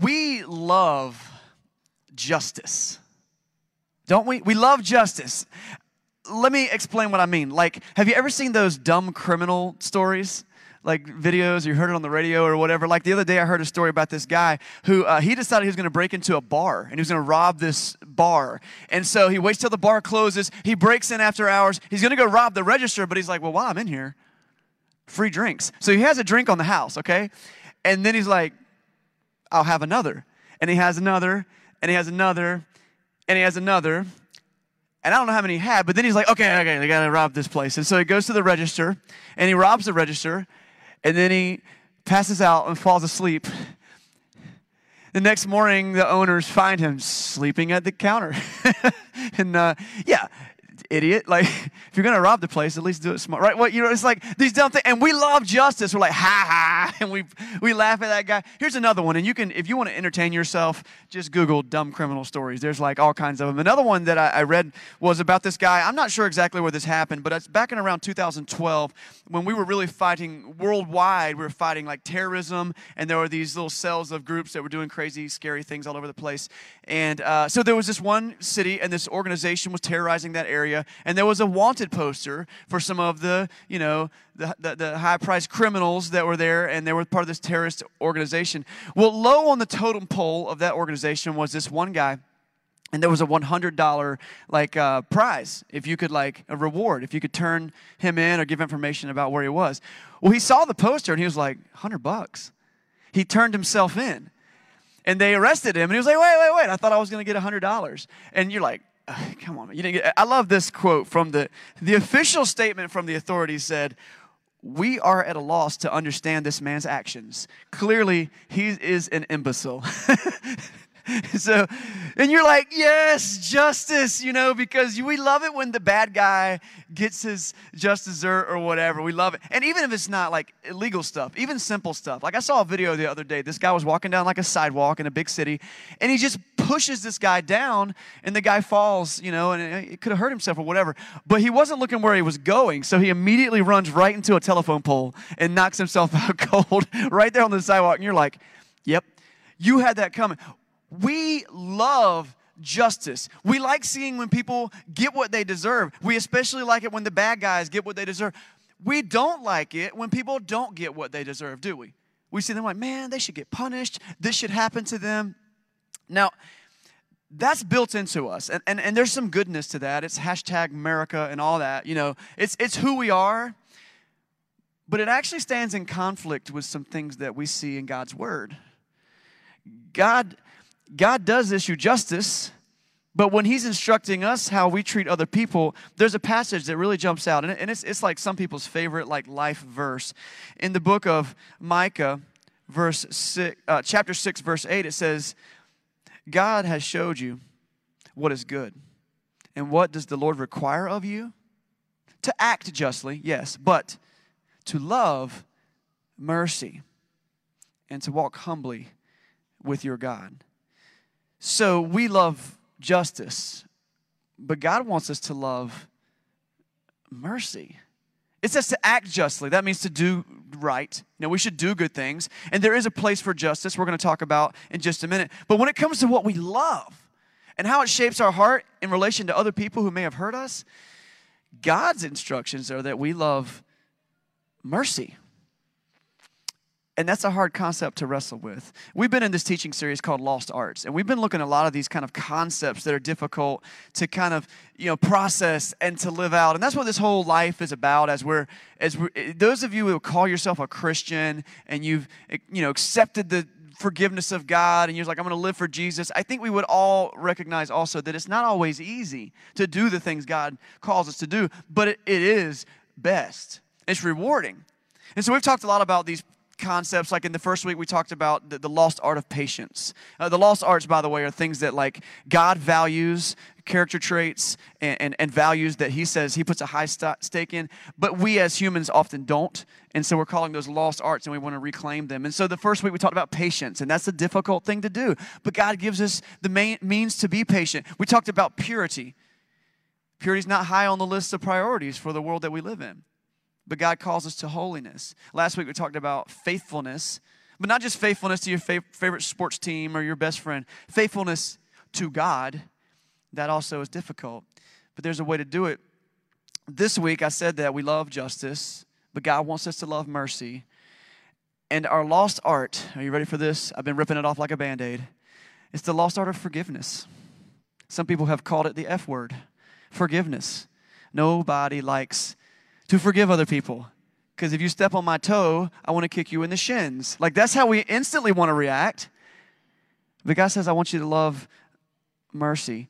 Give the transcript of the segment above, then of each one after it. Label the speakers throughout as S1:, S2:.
S1: we love justice, don't we? We love justice. Let me explain what I mean. Like, have you ever seen those dumb criminal stories? like videos you heard it on the radio or whatever. Like the other day, I heard a story about this guy who uh, he decided he was going to break into a bar and he was going to rob this bar. And so he waits till the bar closes. He breaks in after hours. He's going to go rob the register, but he's like, well, while I'm in here, free drinks. So he has a drink on the house, okay? And then he's like, I'll have another. And he has another, and he has another, and he has another. And I don't know how many he had, but then he's like, okay, okay, I gotta rob this place. And so he goes to the register, and he robs the register, and then he passes out and falls asleep. The next morning, the owners find him sleeping at the counter. and uh, yeah, idiot. Like, if you're gonna rob the place, at least do it smart, right? What you know, it's like these dumb things, and we love justice. We're like, ha ha, and we we laugh at that guy. Here's another one, and you can, if you want to entertain yourself, just Google dumb criminal stories. There's like all kinds of them. Another one that I, I read was about this guy. I'm not sure exactly where this happened, but it's back in around 2012 when we were really fighting worldwide. We were fighting like terrorism, and there were these little cells of groups that were doing crazy, scary things all over the place. And uh, so there was this one city, and this organization was terrorizing that area, and there was a wanted poster for some of the, you know, the, the, the high-priced criminals that were there, and they were part of this terrorist organization. Well, low on the totem pole of that organization was this one guy and there was a $100 like uh, prize if you could like a reward if you could turn him in or give information about where he was. Well he saw the poster and he was like 100 bucks. He turned himself in and they arrested him and he was like wait wait wait i thought i was going to get $100 and you're like come on you didn't get, i love this quote from the the official statement from the authorities said we are at a loss to understand this man's actions. Clearly he is an imbecile so, and you're like, yes, justice, you know, because we love it when the bad guy gets his just dessert or whatever. We love it. And even if it's not like illegal stuff, even simple stuff. Like I saw a video the other day. This guy was walking down like a sidewalk in a big city, and he just pushes this guy down, and the guy falls, you know, and it could have hurt himself or whatever. But he wasn't looking where he was going, so he immediately runs right into a telephone pole and knocks himself out cold right there on the sidewalk. And you're like, yep, you had that coming. We love justice. We like seeing when people get what they deserve. We especially like it when the bad guys get what they deserve. We don't like it when people don't get what they deserve, do we? We see them like, man, they should get punished. This should happen to them. Now, that's built into us. And, and, and there's some goodness to that. It's hashtag America and all that. You know, it's, it's who we are. But it actually stands in conflict with some things that we see in God's word. God God does issue justice, but when He's instructing us how we treat other people, there's a passage that really jumps out, and it's, it's like some people's favorite like life verse. In the book of Micah, verse six, uh, chapter six, verse eight, it says, "God has showed you what is good, and what does the Lord require of you? To act justly, yes, but to love mercy and to walk humbly with your God." So we love justice, but God wants us to love mercy. It says to act justly. That means to do right. You know, we should do good things. And there is a place for justice we're going to talk about in just a minute. But when it comes to what we love and how it shapes our heart in relation to other people who may have hurt us, God's instructions are that we love mercy. And that's a hard concept to wrestle with. We've been in this teaching series called Lost Arts, and we've been looking at a lot of these kind of concepts that are difficult to kind of, you know, process and to live out. And that's what this whole life is about as we're as we're, eh, those of you who call yourself a Christian and you've eh, you know accepted the forgiveness of God and you're like, I'm going to live for Jesus, I think we would all recognize also that it's not always easy to do the things God calls us to do, but it, it is best. It's rewarding. And so we've talked a lot about these concepts like in the first week we talked about the, the lost art of patience. Uh, the lost arts by the way are things that like god values character traits and, and, and values that he says he puts a high st- stake in but we as humans often don't. And so we're calling those lost arts and we want to reclaim them. And so the first week we talked about patience and that's a difficult thing to do. But god gives us the main means to be patient. We talked about purity. Purity is not high on the list of priorities for the world that we live in but God calls us to holiness. Last week we talked about faithfulness, But not just faithfulness to your fav- favorite sports team or your best friend, faithfulness to God, that also is difficult. But there's a way to do it. This week, I said that we love justice, but God wants us to love mercy. And our lost art, are you ready for this? I've been ripping it off like a band aid. It's the lost art of forgiveness. Some people have called it the F word forgiveness. Nobody likes to forgive other people. Because if you step on my toe, I want to kick you in the shins. Like that's how we instantly want to react. But God says, I want you to love mercy.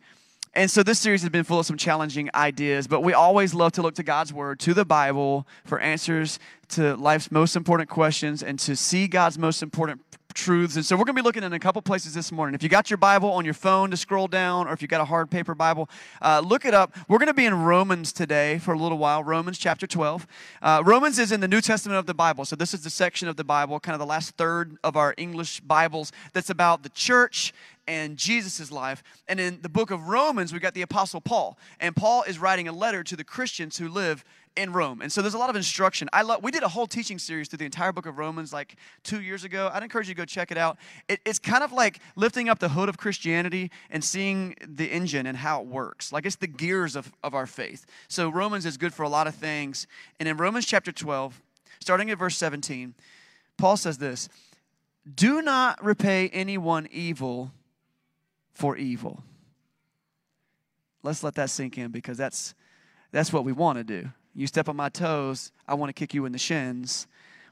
S1: And so this series has been full of some challenging ideas, but we always love to look to God's Word, to the Bible, for answers to life's most important questions and to see God's most important truths. And so we're going to be looking in a couple places this morning. If you got your Bible on your phone to scroll down, or if you got a hard paper Bible, uh, look it up. We're going to be in Romans today for a little while, Romans chapter 12. Uh, Romans is in the New Testament of the Bible. So this is the section of the Bible, kind of the last third of our English Bibles, that's about the church and Jesus' life. And in the book of Romans, we got the Apostle Paul. And Paul is writing a letter to the Christians who live in Rome. And so there's a lot of instruction. I love, we did a whole teaching series through the entire book of Romans like two years ago. I'd encourage you to go check it out. It, it's kind of like lifting up the hood of Christianity and seeing the engine and how it works. Like it's the gears of, of our faith. So Romans is good for a lot of things. And in Romans chapter 12, starting at verse 17, Paul says this Do not repay anyone evil for evil. Let's let that sink in because that's that's what we want to do. You step on my toes, I want to kick you in the shins.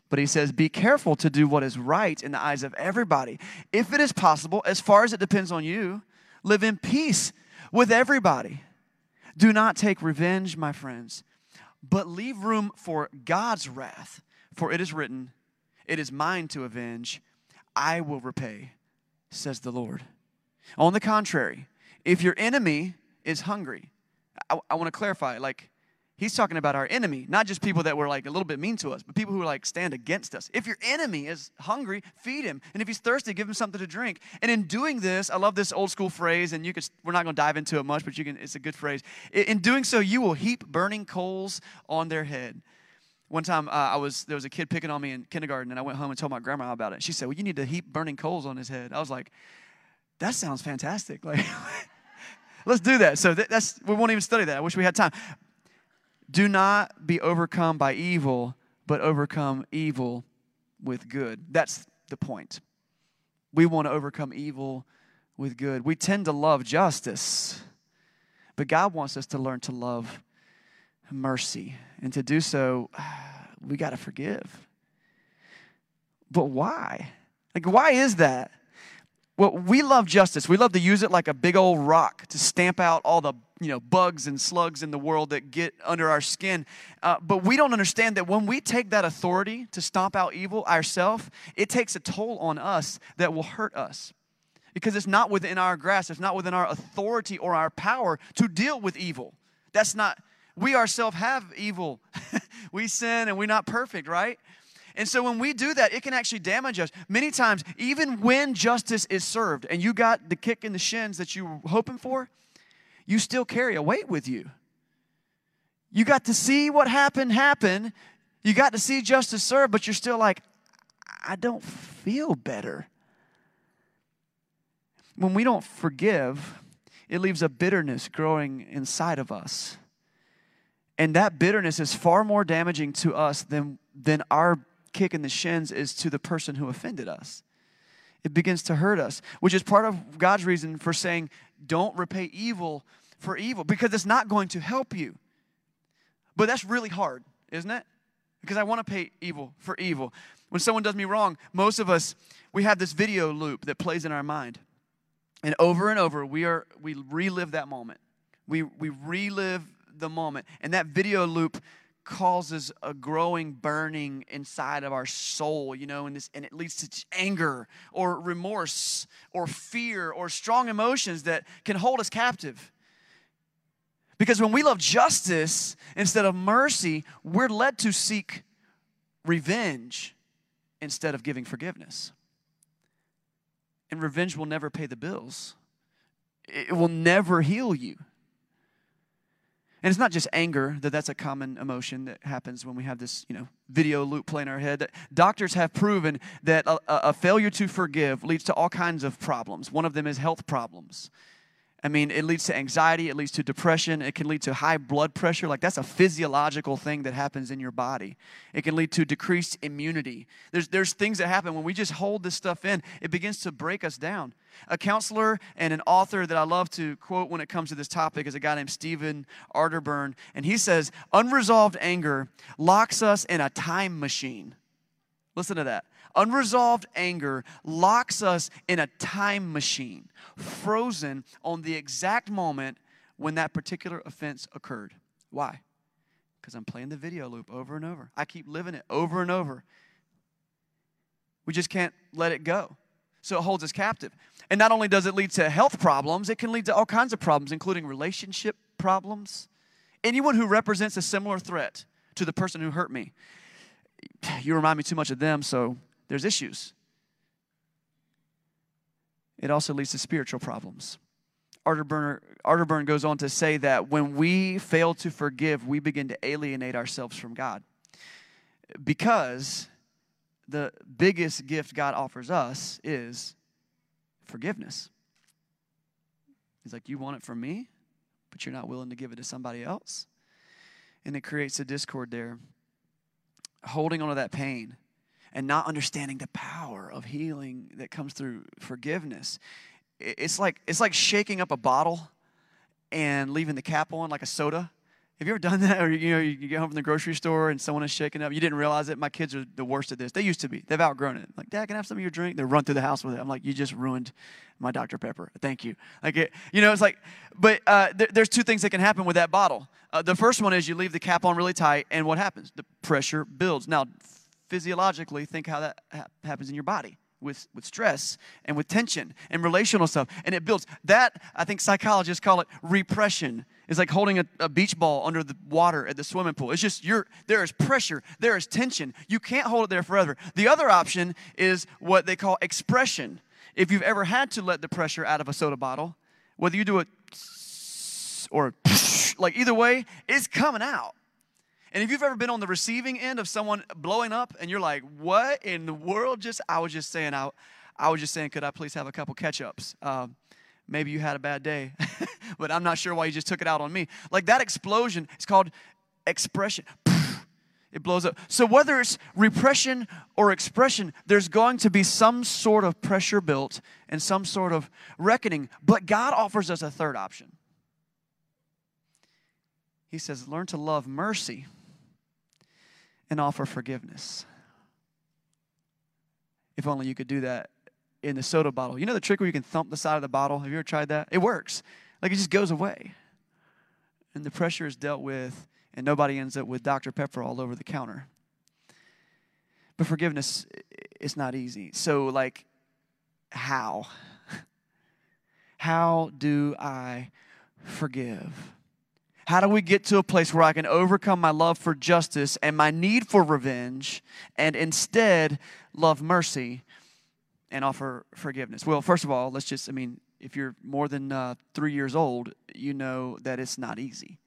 S1: But he says, Be careful to do what is right in the eyes of everybody. If it is possible, as far as it depends on you, live in peace with everybody. Do not take revenge, my friends, but leave room for God's wrath. For it is written, It is mine to avenge, I will repay, says the Lord. On the contrary, if your enemy is hungry, I, I want to clarify, like, He's talking about our enemy, not just people that were like a little bit mean to us, but people who like stand against us. If your enemy is hungry, feed him. And if he's thirsty, give him something to drink. And in doing this, I love this old school phrase, and you could we're not going to dive into it much, but you can it's a good phrase. In doing so, you will heap burning coals on their head. One time, uh, I was there was a kid picking on me in kindergarten, and I went home and told my grandma about it. She said, "Well, you need to heap burning coals on his head." I was like, "That sounds fantastic!" Like, let's do that. So that's we won't even study that. I wish we had time. Do not be overcome by evil, but overcome evil with good. That's the point. We want to overcome evil with good. We tend to love justice, but God wants us to learn to love mercy. And to do so, we got to forgive. But why? Like, why is that? Well, we love justice. We love to use it like a big old rock to stamp out all the you know bugs and slugs in the world that get under our skin. Uh, but we don't understand that when we take that authority to stomp out evil ourselves, it takes a toll on us that will hurt us. Because it's not within our grasp, it's not within our authority or our power to deal with evil. That's not, we ourselves have evil. we sin and we're not perfect, right? And so when we do that, it can actually damage us. Many times, even when justice is served and you got the kick in the shins that you were hoping for, you still carry a weight with you. You got to see what happened happen. You got to see justice served, but you're still like, I don't feel better. When we don't forgive, it leaves a bitterness growing inside of us. And that bitterness is far more damaging to us than, than our kick in the shins is to the person who offended us. It begins to hurt us, which is part of God's reason for saying, don't repay evil for evil, because it's not going to help you. But that's really hard, isn't it? Because I want to pay evil for evil. When someone does me wrong, most of us, we have this video loop that plays in our mind. And over and over, we, are, we relive that moment. We, we relive the moment. And that video loop causes a growing burning inside of our soul, you know, and, this, and it leads to anger or remorse or fear or strong emotions that can hold us captive. Because when we love justice instead of mercy, we're led to seek revenge instead of giving forgiveness. And revenge will never pay the bills, it will never heal you. And it's not just anger, that that's a common emotion that happens when we have this, you know, video loop play in our head. Doctors have proven that a, a failure to forgive leads to all kinds of problems. One of them is health problems. I mean, it leads to anxiety, it leads to depression, it can lead to high blood pressure. Like, that's a physiological thing that happens in your body. It can lead to decreased immunity. There's, there's things that happen when we just hold this stuff in, it begins to break us down. A counselor and an author that I love to quote when it comes to this topic is a guy named Stephen Arterburn, and he says, Unresolved anger locks us in a time machine. Listen to that. Unresolved anger locks us in a time machine, frozen on the exact moment when that particular offense occurred. Why? Because I'm playing the video loop over and over. I keep living it over and over. We just can't let it go. So it holds us captive. And not only does it lead to health problems, it can lead to all kinds of problems, including relationship problems. Anyone who represents a similar threat to the person who hurt me, you remind me too much of them, so there's issues. It also leads to spiritual problems. Arterburn, Arterburn goes on to say that when we fail to forgive, we begin to alienate ourselves from God. Because the biggest gift God offers us is forgiveness. He's like, You want it from me, but you're not willing to give it to somebody else? And it creates a discord there. Holding on to that pain and not understanding the power of healing that comes through forgiveness. It's like it's like shaking up a bottle and leaving the cap on like a soda. Have you ever done that? Or you know, you get home from the grocery store and someone is shaking up. You didn't realize it. My kids are the worst at this. They used to be. They've outgrown it. Like, Dad, can I have some of your drink? They run through the house with it. I'm like, you just ruined my Dr. Pepper. Thank you. Like it, you know, it's like, but uh, th- there's two things that can happen with that bottle. Uh, the first one is you leave the cap on really tight, and what happens? The pressure builds. Now, physiologically, think how that ha- happens in your body with, with stress and with tension and relational stuff. And it builds. That, I think psychologists call it repression. It's like holding a, a, beach ball under the water at the swimming pool. It's just you're there is pressure, there is tension. You can't hold it there forever. The other option is what they call expression. If you've ever had to let the pressure out of a soda bottle, whether you do it or like either way, it's coming out. And if you've ever been on the receiving end of someone blowing up and you're like, what in the world just, I was just saying, I, I was just saying, could I please have a couple ketchups? Um, maybe you had a bad day, but I'm not sure why you just took it out on me. Like that explosion, it's called expression. It blows up. So whether it's repression or expression, there's going to be some sort of pressure built and some sort of reckoning. But God offers us a third option. He says, learn to love mercy and offer forgiveness. If only you could do that in the soda bottle. You know the trick where you can thump the side of the bottle? Have you ever tried that? It works. Like it just goes away. And the pressure is dealt with, and nobody ends up with Dr. Pepper all over the counter. But forgiveness is not easy. So, like, how? How do I forgive? How do we get to a place where I can overcome my love for justice and my need for revenge and instead love mercy and offer forgiveness? Well, first of all, let's just, I mean, if you're more than uh, three years old, you know that it's not easy.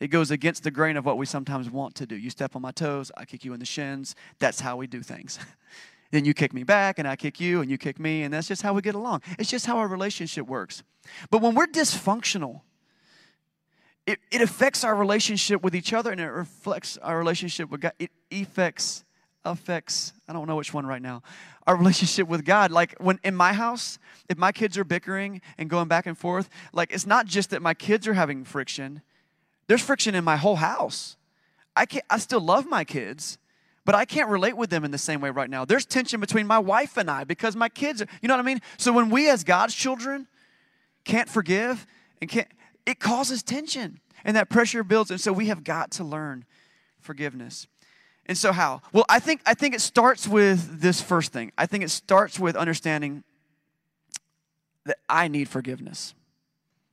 S1: It goes against the grain of what we sometimes want to do. You step on my toes, I kick you in the shins. That's how we do things. then you kick me back, and I kick you, and you kick me, and that's just how we get along. It's just how our relationship works. But when we're dysfunctional, it, it affects our relationship with each other and it reflects our relationship with God. It affects, affects, I don't know which one right now, our relationship with God. Like when in my house, if my kids are bickering and going back and forth, like it's not just that my kids are having friction, there's friction in my whole house. I, can't, I still love my kids, but I can't relate with them in the same way right now. There's tension between my wife and I because my kids are, you know what I mean? So when we as God's children can't forgive and can't, it causes tension and that pressure builds. And so we have got to learn forgiveness. And so how? Well, I think I think it starts with this first thing. I think it starts with understanding that I need forgiveness.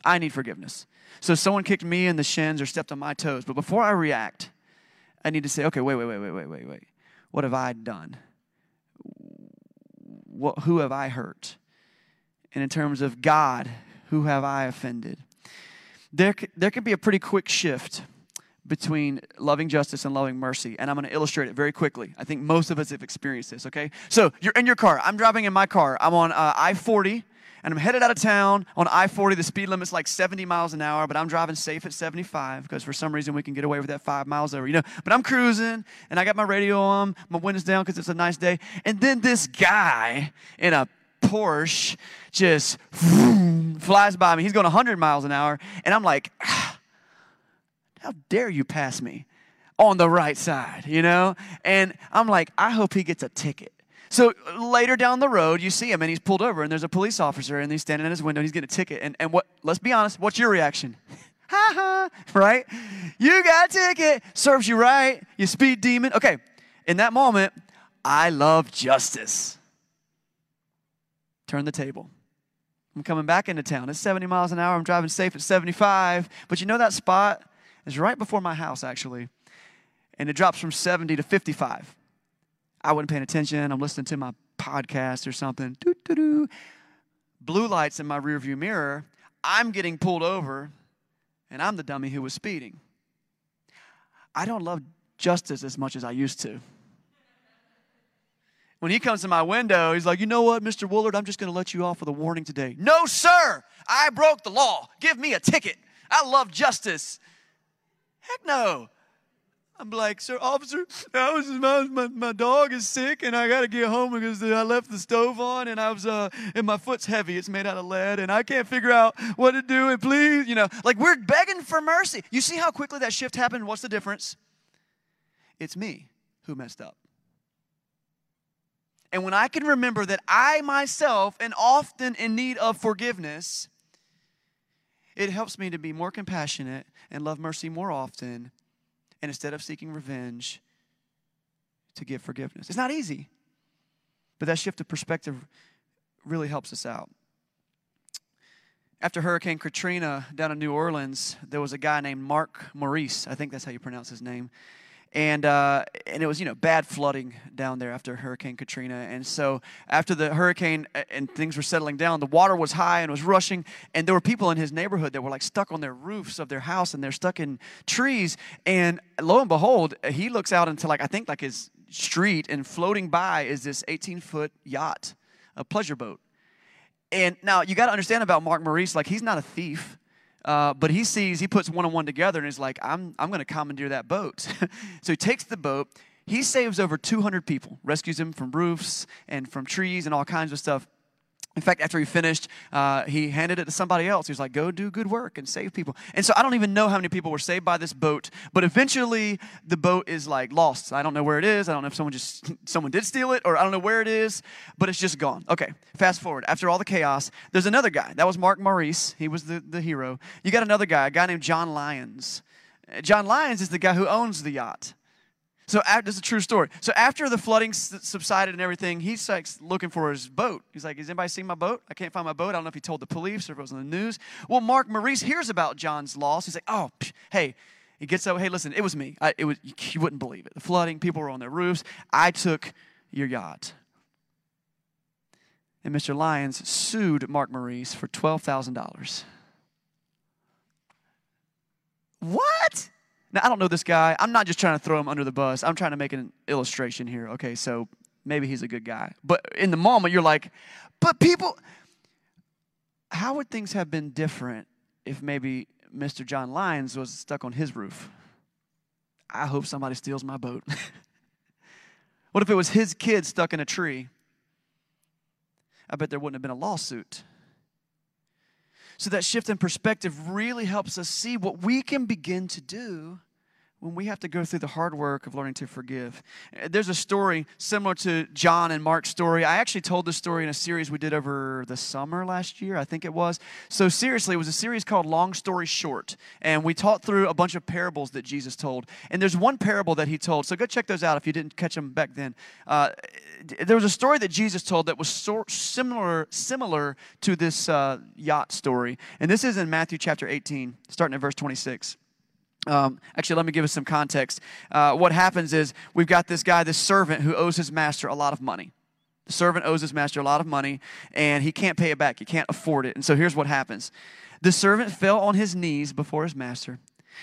S1: I need forgiveness. So someone kicked me in the shins or stepped on my toes, but before I react, I need to say, okay, wait, wait, wait, wait, wait, wait, wait. What have I done? What, who have I hurt? And in terms of God, who have I offended? There, there can be a pretty quick shift between loving justice and loving mercy. And I'm going to illustrate it very quickly. I think most of us have experienced this, okay? So you're in your car. I'm driving in my car. I'm on uh, I 40 and I'm headed out of town on I 40. The speed limit's like 70 miles an hour, but I'm driving safe at 75 because for some reason we can get away with that five miles over, you know. But I'm cruising and I got my radio on, my windows down because it's a nice day. And then this guy in a Porsche just flies by me. He's going 100 miles an hour. And I'm like, ah, how dare you pass me on the right side, you know? And I'm like, I hope he gets a ticket. So later down the road, you see him and he's pulled over and there's a police officer and he's standing at his window and he's getting a ticket. And, and what, let's be honest, what's your reaction? ha ha, right? You got a ticket, serves you right, you speed demon. Okay, in that moment, I love justice. Turn the table. I'm coming back into town. It's 70 miles an hour. I'm driving safe at 75. But you know that spot is right before my house, actually. And it drops from 70 to 55. I wasn't paying attention. I'm listening to my podcast or something. Doo-doo-doo. Blue lights in my rearview mirror. I'm getting pulled over, and I'm the dummy who was speeding. I don't love justice as much as I used to. When he comes to my window, he's like, You know what, Mr. Woolard, I'm just going to let you off with a warning today. No, sir, I broke the law. Give me a ticket. I love justice. Heck no. I'm like, sir, officer, I was, my, my, my dog is sick and I got to get home because I left the stove on and I was, uh, and my foot's heavy. It's made out of lead and I can't figure out what to do. And please, you know, like we're begging for mercy. You see how quickly that shift happened? What's the difference? It's me who messed up. And when I can remember that I myself am often in need of forgiveness, it helps me to be more compassionate and love mercy more often and instead of seeking revenge, to give forgiveness. It's not easy, but that shift of perspective really helps us out. After Hurricane Katrina down in New Orleans, there was a guy named Mark Maurice. I think that's how you pronounce his name and uh, and it was you know bad flooding down there after Hurricane Katrina, and so after the hurricane and things were settling down, the water was high and was rushing, and there were people in his neighborhood that were like stuck on their roofs of their house, and they're stuck in trees, and lo and behold, he looks out into like I think like his street, and floating by is this 18 foot yacht, a pleasure boat, and now you got to understand about Mark Maurice, like he's not a thief. Uh, but he sees, he puts one on one together and he's like, I'm, I'm going to commandeer that boat. so he takes the boat. He saves over 200 people, rescues them from roofs and from trees and all kinds of stuff. In fact, after he finished, uh, he handed it to somebody else. He was like, go do good work and save people. And so I don't even know how many people were saved by this boat, but eventually the boat is like lost. I don't know where it is. I don't know if someone just, someone did steal it or I don't know where it is, but it's just gone. Okay, fast forward. After all the chaos, there's another guy. That was Mark Maurice. He was the, the hero. You got another guy, a guy named John Lyons. John Lyons is the guy who owns the yacht. So this is a true story. So after the flooding subsided and everything, he's like looking for his boat. He's like, "Has anybody seen my boat? I can't find my boat. I don't know if he told the police or if it was on the news." Well, Mark Maurice hears about John's loss. He's like, "Oh, psh, hey." He gets up. Hey, listen, it was me. I, it was you wouldn't believe it. The flooding. People were on their roofs. I took your yacht. And Mr. Lyons sued Mark Maurice for twelve thousand dollars. What? Now, I don't know this guy. I'm not just trying to throw him under the bus. I'm trying to make an illustration here. Okay, so maybe he's a good guy. But in the moment, you're like, but people, how would things have been different if maybe Mr. John Lyons was stuck on his roof? I hope somebody steals my boat. what if it was his kid stuck in a tree? I bet there wouldn't have been a lawsuit. So that shift in perspective really helps us see what we can begin to do when we have to go through the hard work of learning to forgive. There's a story similar to John and Mark's story. I actually told this story in a series we did over the summer last year, I think it was. So, seriously, it was a series called Long Story Short. And we taught through a bunch of parables that Jesus told. And there's one parable that he told. So, go check those out if you didn't catch them back then. Uh, there was a story that Jesus told that was so similar, similar to this uh, yacht story. And this is in Matthew chapter 18, starting at verse 26. Um, actually, let me give us some context. Uh, what happens is we've got this guy, this servant, who owes his master a lot of money. The servant owes his master a lot of money and he can't pay it back. He can't afford it. And so here's what happens the servant fell on his knees before his master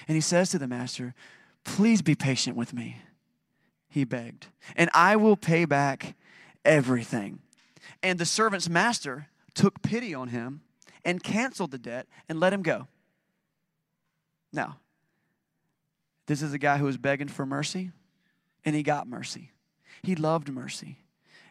S1: and he says to the master, Please be patient with me. He begged, and I will pay back everything. And the servant's master took pity on him and canceled the debt and let him go. Now, this is a guy who was begging for mercy, and he got mercy. He loved mercy.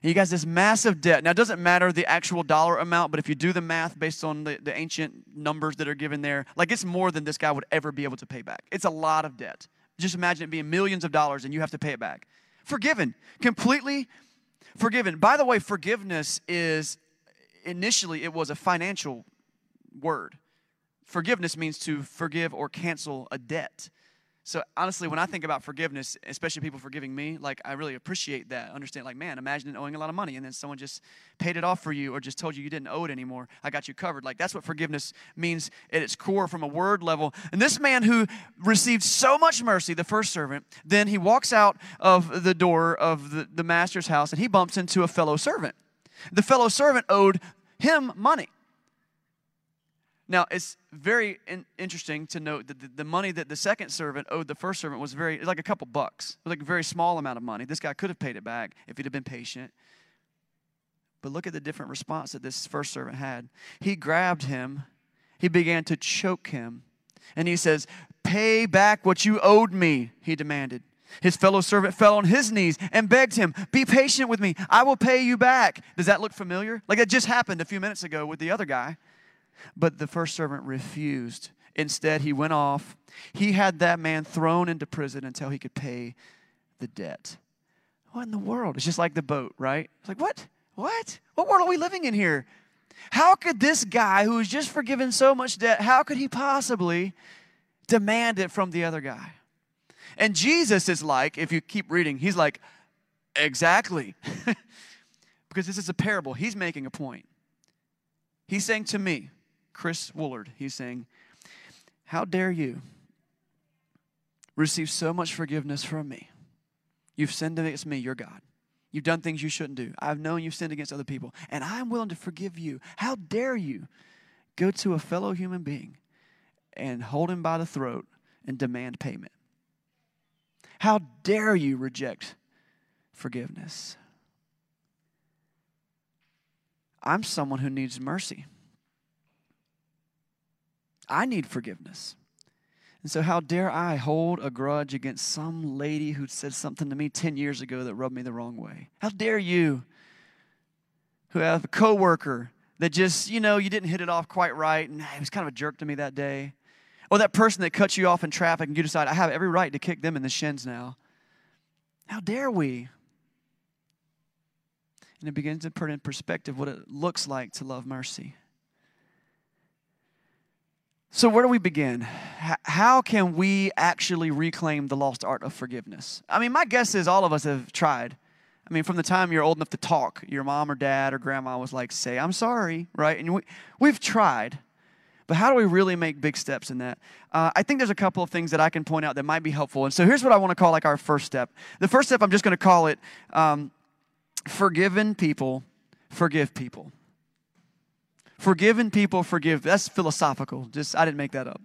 S1: And you guys, this massive debt. Now, it doesn't matter the actual dollar amount, but if you do the math based on the, the ancient numbers that are given there, like it's more than this guy would ever be able to pay back. It's a lot of debt. Just imagine it being millions of dollars and you have to pay it back. Forgiven, completely forgiven. By the way, forgiveness is initially it was a financial word. Forgiveness means to forgive or cancel a debt. So honestly, when I think about forgiveness, especially people forgiving me, like I really appreciate that. Understand, like, man, imagine owing a lot of money and then someone just paid it off for you or just told you you didn't owe it anymore. I got you covered. Like that's what forgiveness means at its core from a word level. And this man who received so much mercy, the first servant, then he walks out of the door of the, the master's house and he bumps into a fellow servant. The fellow servant owed him money. Now, it's very in- interesting to note that the, the, money that the second servant owed the first servant was very, like a couple bucks, like a very small amount of money. This guy could have paid it back if he'd have been patient. But look at the different response that this first servant had. He grabbed him, he began to choke him, and he says, Pay back what you owed me, he demanded. His fellow servant fell on his knees and begged him, Be patient with me. I will pay you back. Does that look familiar? Like it just happened a few minutes ago with the other guy. But the first servant refused. Instead, he went off. He had that man thrown into prison until he could pay the debt. What in the world? It's just like the boat, right? It's like, what? What? What world are we living in here? How could this guy who was just forgiven so much debt, how could he possibly demand it from the other guy? And Jesus is like, if you keep reading, he's like, exactly. because this is a parable. He's making a point. He's saying to me, Chris Woolard. He's saying, How dare you receive so much forgiveness from me? You've sinned against me, your God. You've done things you shouldn't do. I've known you've sinned against other people, and I'm willing to forgive you. How dare you go to a fellow human being and hold him by the throat and demand payment? How dare you reject forgiveness? I'm someone who needs mercy. I need forgiveness. And so, how dare I hold a grudge against some lady who said something to me 10 years ago that rubbed me the wrong way? How dare you, who have a coworker that just, you know, you didn't hit it off quite right and he was kind of a jerk to me that day? Or that person that cuts you off in traffic and you decide, I have every right to kick them in the shins now. How dare we? And it begins to put in perspective what it looks like to love mercy. So, where do we begin? How can we actually reclaim the lost art of forgiveness? I mean, my guess is all of us have tried. I mean, from the time you're old enough to talk, your mom or dad or grandma was like, say, I'm sorry, right? And we, we've tried. But how do we really make big steps in that? Uh, I think there's a couple of things that I can point out that might be helpful. And so here's what I want to call like our first step. The first step, I'm just going to call it um, forgiven people forgive people. Forgiven people forgive. That's philosophical. Just I didn't make that up.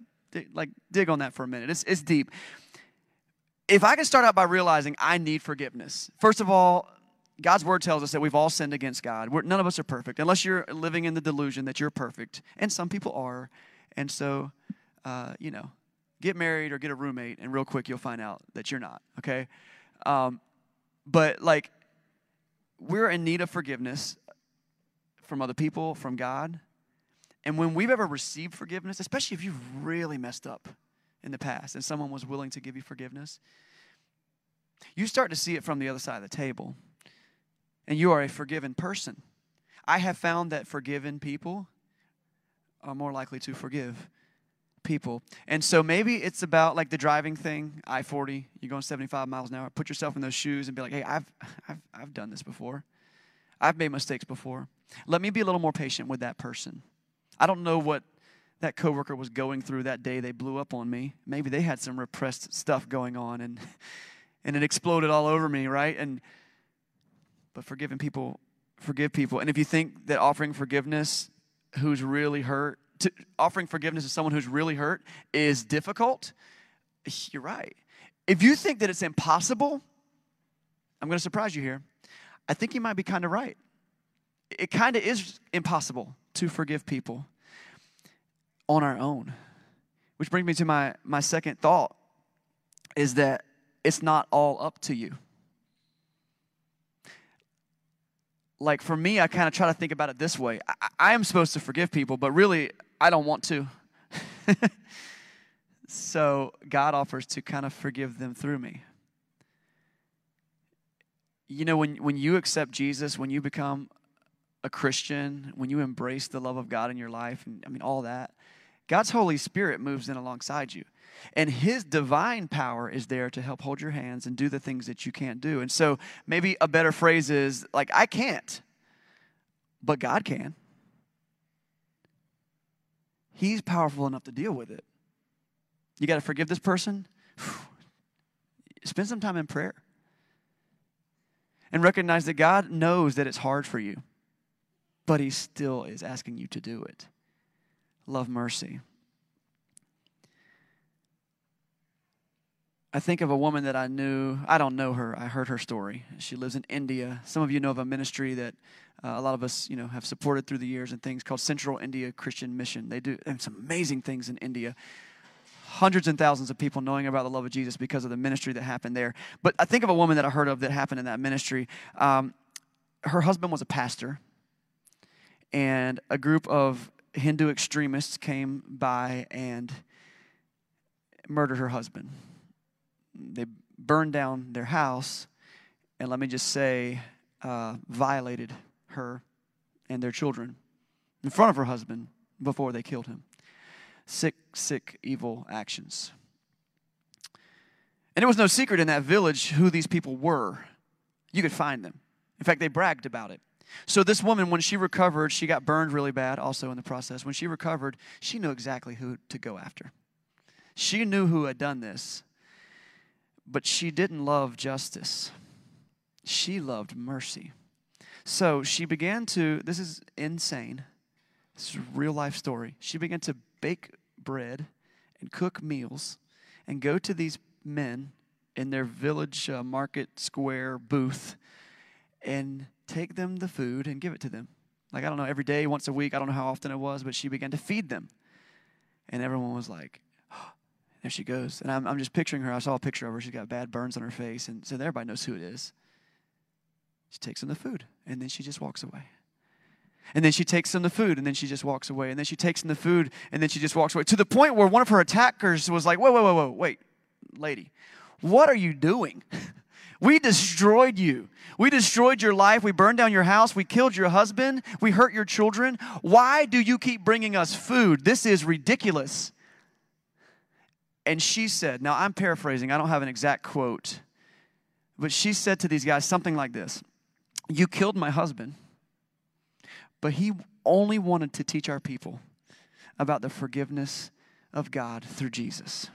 S1: Like dig on that for a minute. It's it's deep. If I can start out by realizing I need forgiveness. First of all, God's word tells us that we've all sinned against God. We're, none of us are perfect, unless you're living in the delusion that you're perfect, and some people are. And so, uh, you know, get married or get a roommate, and real quick you'll find out that you're not. Okay, um, but like, we're in need of forgiveness from other people, from God. And when we've ever received forgiveness, especially if you've really messed up in the past and someone was willing to give you forgiveness, you start to see it from the other side of the table. And you are a forgiven person. I have found that forgiven people are more likely to forgive people. And so maybe it's about like the driving thing, I 40, you're going 75 miles an hour. Put yourself in those shoes and be like, hey, I've, I've, I've done this before. I've made mistakes before. Let me be a little more patient with that person. I don't know what that coworker was going through that day they blew up on me. Maybe they had some repressed stuff going on and and it exploded all over me, right? And but forgiving people forgive people. And if you think that offering forgiveness who's really hurt, to, offering forgiveness to someone who's really hurt is difficult, you're right. If you think that it's impossible, I'm going to surprise you here. I think you might be kind of right. It kind of is impossible to forgive people on our own. Which brings me to my, my second thought is that it's not all up to you. Like for me, I kind of try to think about it this way I, I am supposed to forgive people, but really, I don't want to. so God offers to kind of forgive them through me. You know, when, when you accept Jesus, when you become a Christian, when you embrace the love of God in your life, and I mean, all that, God's Holy Spirit moves in alongside you. And His divine power is there to help hold your hands and do the things that you can't do. And so maybe a better phrase is like, I can't, but God can. He's powerful enough to deal with it. You got to forgive this person? Spend some time in prayer. And recognize that God knows that it's hard for you, but He still is asking you to do it. Love mercy. I think of a woman that I knew. I don't know her. I heard her story. She lives in India. Some of you know of a ministry that uh, a lot of us, you know, have supported through the years and things called Central India Christian Mission. They do some amazing things in India. Hundreds and thousands of people knowing about the love of Jesus because of the ministry that happened there. But I think of a woman that I heard of that happened in that ministry. Um, her husband was a pastor, and a group of Hindu extremists came by and murdered her husband they burned down their house, and let me just say, uh, violated her and their children in front of her husband before they killed him. Sick, sick, evil actions. And it was no secret in that village who these people were. You could find them. In fact, they bragged about it. So, this woman, when she recovered, she got burned really bad also in the process. When she recovered, she knew exactly who to go after. She knew who had done this. But she didn't love justice, she loved mercy. So she began to, this is insane. This is a real life story. She began to bake bread and cook meals and go to these men in their village uh, market square booth and take them the food and give it to them. Like, I don't know, every day, once a week, I don't know how often it was, but she began to feed them. And everyone was like, there she goes. And I'm, I'm just picturing her. I saw a picture of her. She's got bad burns on her face. And so everybody knows who it is. She takes them the food, and then she just walks away. And then she takes them the food, and then she just walks away. And then she takes them the food, and then she just walks away. To the point where one of her attackers was like, wait, wait, wait, wait, wait, lady, what are you doing? We destroyed you. We destroyed your life. We burned down your house. We killed your husband. We hurt your children. Why do you keep bringing us food? This is ridiculous. And she said, now I'm paraphrasing, I don't have an exact quote, but she said to these guys something like this You killed my husband, but he only wanted to teach our people about the forgiveness of God through Jesus.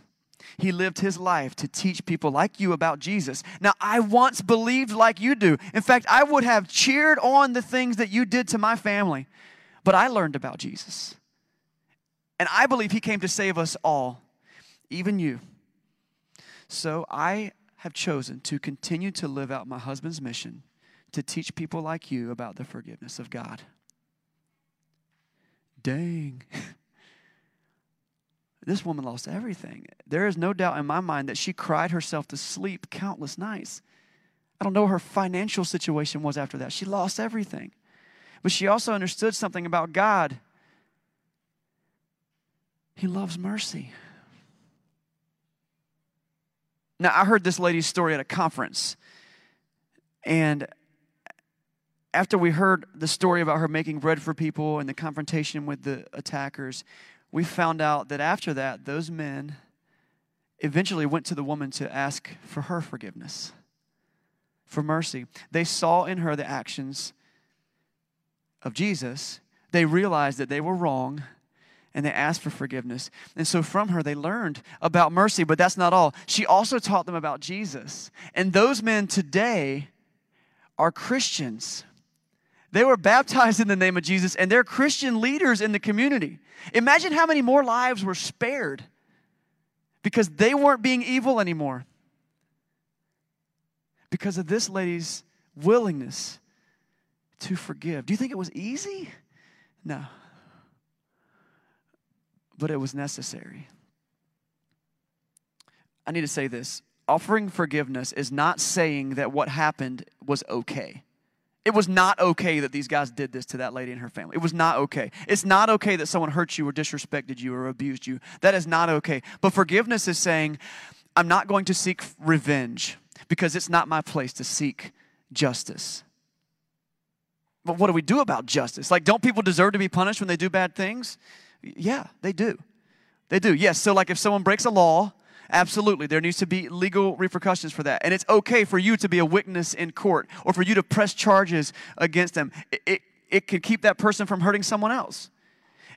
S1: He lived his life to teach people like you about Jesus. Now, I once believed like you do. In fact, I would have cheered on the things that you did to my family, but I learned about Jesus. And I believe he came to save us all even you. So I have chosen to continue to live out my husband's mission to teach people like you about the forgiveness of God. Dang. this woman lost everything. There is no doubt in my mind that she cried herself to sleep countless nights. I don't know what her financial situation was after that. She lost everything. But she also understood something about God. He loves mercy. Now, I heard this lady's story at a conference. And after we heard the story about her making bread for people and the confrontation with the attackers, we found out that after that, those men eventually went to the woman to ask for her forgiveness, for mercy. They saw in her the actions of Jesus, they realized that they were wrong and they asked for forgiveness. And so from her, they learned about mercy, but that's not all. She also taught them about Jesus. And those men today are Christians. They were baptized in the name of Jesus, and they're Christian leaders in the community. Imagine how many more lives were spared because they weren't being evil anymore. Because of this lady's willingness to forgive. Do you think it was easy? No. But it was necessary. I need to say this offering forgiveness is not saying that what happened was okay. It was not okay that these guys did this to that lady and her family. It was not okay. It's not okay that someone hurt you or disrespected you or abused you. That is not okay. But forgiveness is saying, I'm not going to seek revenge because it's not my place to seek justice. But what do we do about justice? Like, don't people deserve to be punished when they do bad things? Yeah, they do. They do. Yes. So, like, if someone breaks a law, Absolutely. There needs to be legal repercussions for that. And it's okay for you to be a witness in court or for you to press charges against them. It, it, it can keep that person from hurting someone else.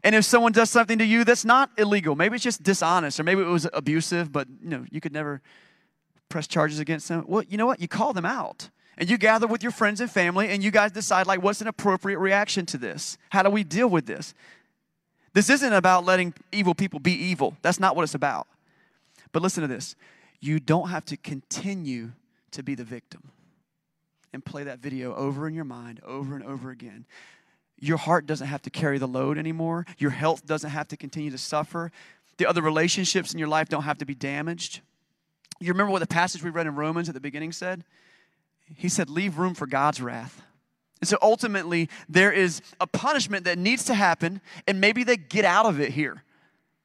S1: And if someone does something to you that's not illegal, maybe it's just dishonest or maybe it was abusive, but you know, you could never press charges against them. Well, you know what? You call them out. And you gather with your friends and family and you guys decide like what's an appropriate reaction to this? How do we deal with this? This isn't about letting evil people be evil. That's not what it's about. But listen to this you don't have to continue to be the victim and play that video over in your mind over and over again. Your heart doesn't have to carry the load anymore. Your health doesn't have to continue to suffer. The other relationships in your life don't have to be damaged. You remember what the passage we read in Romans at the beginning said? He said, Leave room for God's wrath. And so ultimately, there is a punishment that needs to happen, and maybe they get out of it here.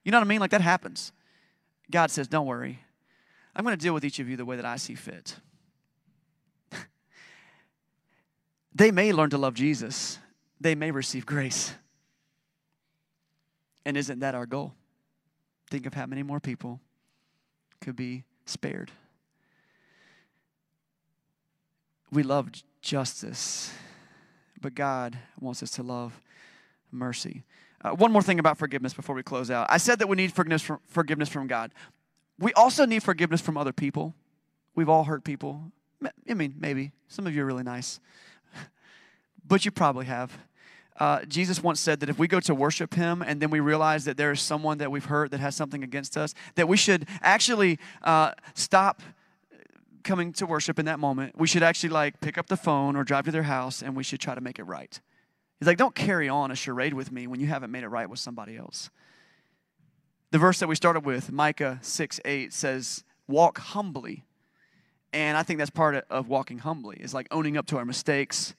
S1: You know what I mean? Like that happens. God says, Don't worry. I'm going to deal with each of you the way that I see fit. they may learn to love Jesus, they may receive grace. And isn't that our goal? Think of how many more people could be spared. We love justice, but God wants us to love mercy. Uh, one more thing about forgiveness before we close out. I said that we need forgiveness from, forgiveness from God. We also need forgiveness from other people. We've all hurt people. I mean, maybe. Some of you are really nice, but you probably have. Uh, Jesus once said that if we go to worship Him and then we realize that there is someone that we've hurt that has something against us, that we should actually uh, stop coming to worship in that moment. We should actually like pick up the phone or drive to their house and we should try to make it right. He's like, don't carry on a charade with me when you haven't made it right with somebody else. The verse that we started with, Micah 6 8, says, walk humbly. And I think that's part of walking humbly, is like owning up to our mistakes.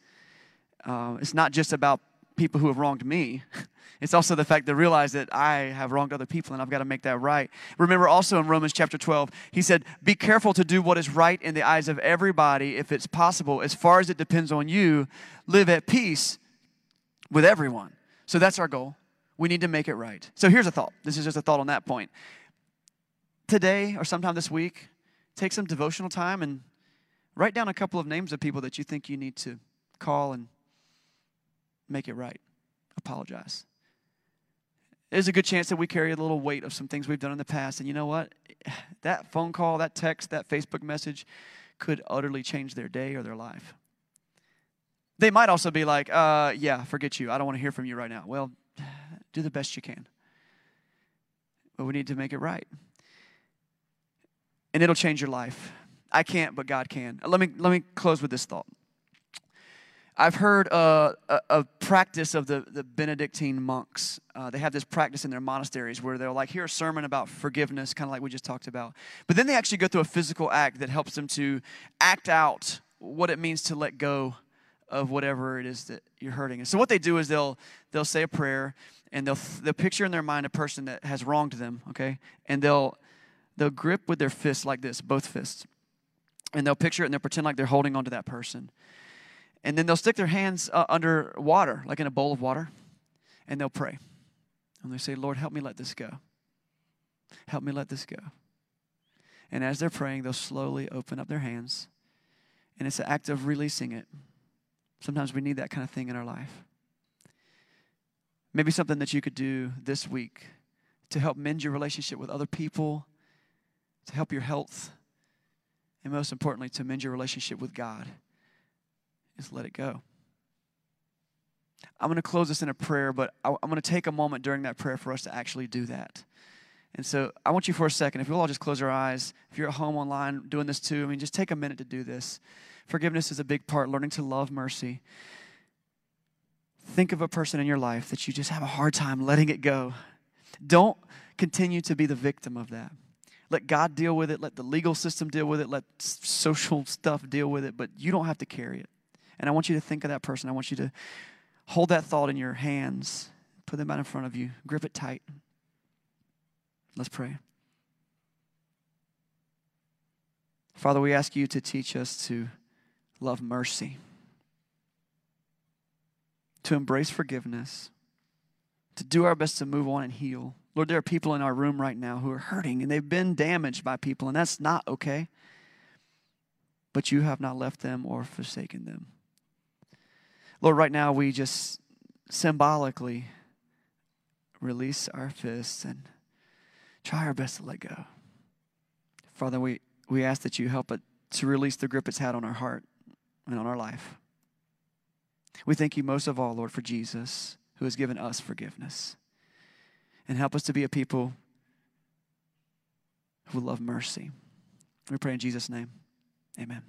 S1: Uh, it's not just about people who have wronged me. It's also the fact to realize that I have wronged other people and I've got to make that right. Remember also in Romans chapter 12, he said, Be careful to do what is right in the eyes of everybody if it's possible. As far as it depends on you, live at peace with everyone. So that's our goal. We need to make it right. So here's a thought. This is just a thought on that point. Today or sometime this week, take some devotional time and write down a couple of names of people that you think you need to call and make it right. Apologize. There's a good chance that we carry a little weight of some things we've done in the past. And you know what? That phone call, that text, that Facebook message could utterly change their day or their life. They might also be like, uh, yeah, forget you. I don't want to hear from you right now. Well, do the best you can. But we need to make it right. And it'll change your life. I can't, but God can. Let me, let me close with this thought. I've heard uh, a, a, practice of the, the Benedictine monks. Uh, they have this practice in their monasteries where they'll like hear a sermon about forgiveness, kind of like we just talked about. But then they actually go through a physical act that helps them to act out what it means to let go of whatever it is that you're hurting. And so what they do is they'll they'll say a prayer and they'll they'll picture in their mind a person that has wronged them, okay? And they'll they'll grip with their fists like this, both fists. And they'll picture it and they'll pretend like they're holding onto that person. And then they'll stick their hands uh, under water, like in a bowl of water, and they'll pray. And they say, "Lord, help me let this go. Help me let this go." And as they're praying, they'll slowly open up their hands. And it's an act of releasing it Sometimes we need that kind of thing in our life. Maybe something that you could do this week to help mend your relationship with other people, to help your health, and most importantly, to mend your relationship with God is let it go. I'm going to close this in a prayer, but I, I'm going to take a moment during that prayer for us to actually do that. And so I want you for a second, if you'll all just close your eyes, if you're at home online doing this too, I mean, just take a minute to do this. Forgiveness is a big part, learning to love mercy. Think of a person in your life that you just have a hard time letting it go. Don't continue to be the victim of that. Let God deal with it. Let the legal system deal with it. Let social stuff deal with it, but you don't have to carry it. And I want you to think of that person. I want you to hold that thought in your hands, put them out in front of you, grip it tight. Let's pray. Father, we ask you to teach us to love mercy, to embrace forgiveness, to do our best to move on and heal. Lord, there are people in our room right now who are hurting and they've been damaged by people, and that's not okay. But you have not left them or forsaken them. Lord, right now we just symbolically release our fists and try our best to let go. Father, we, we ask that you help it to release the grip it's had on our heart and on our life. We thank you most of all, Lord, for Jesus, who has given us forgiveness and help us to be a people who love mercy. We pray in Jesus' name. Amen.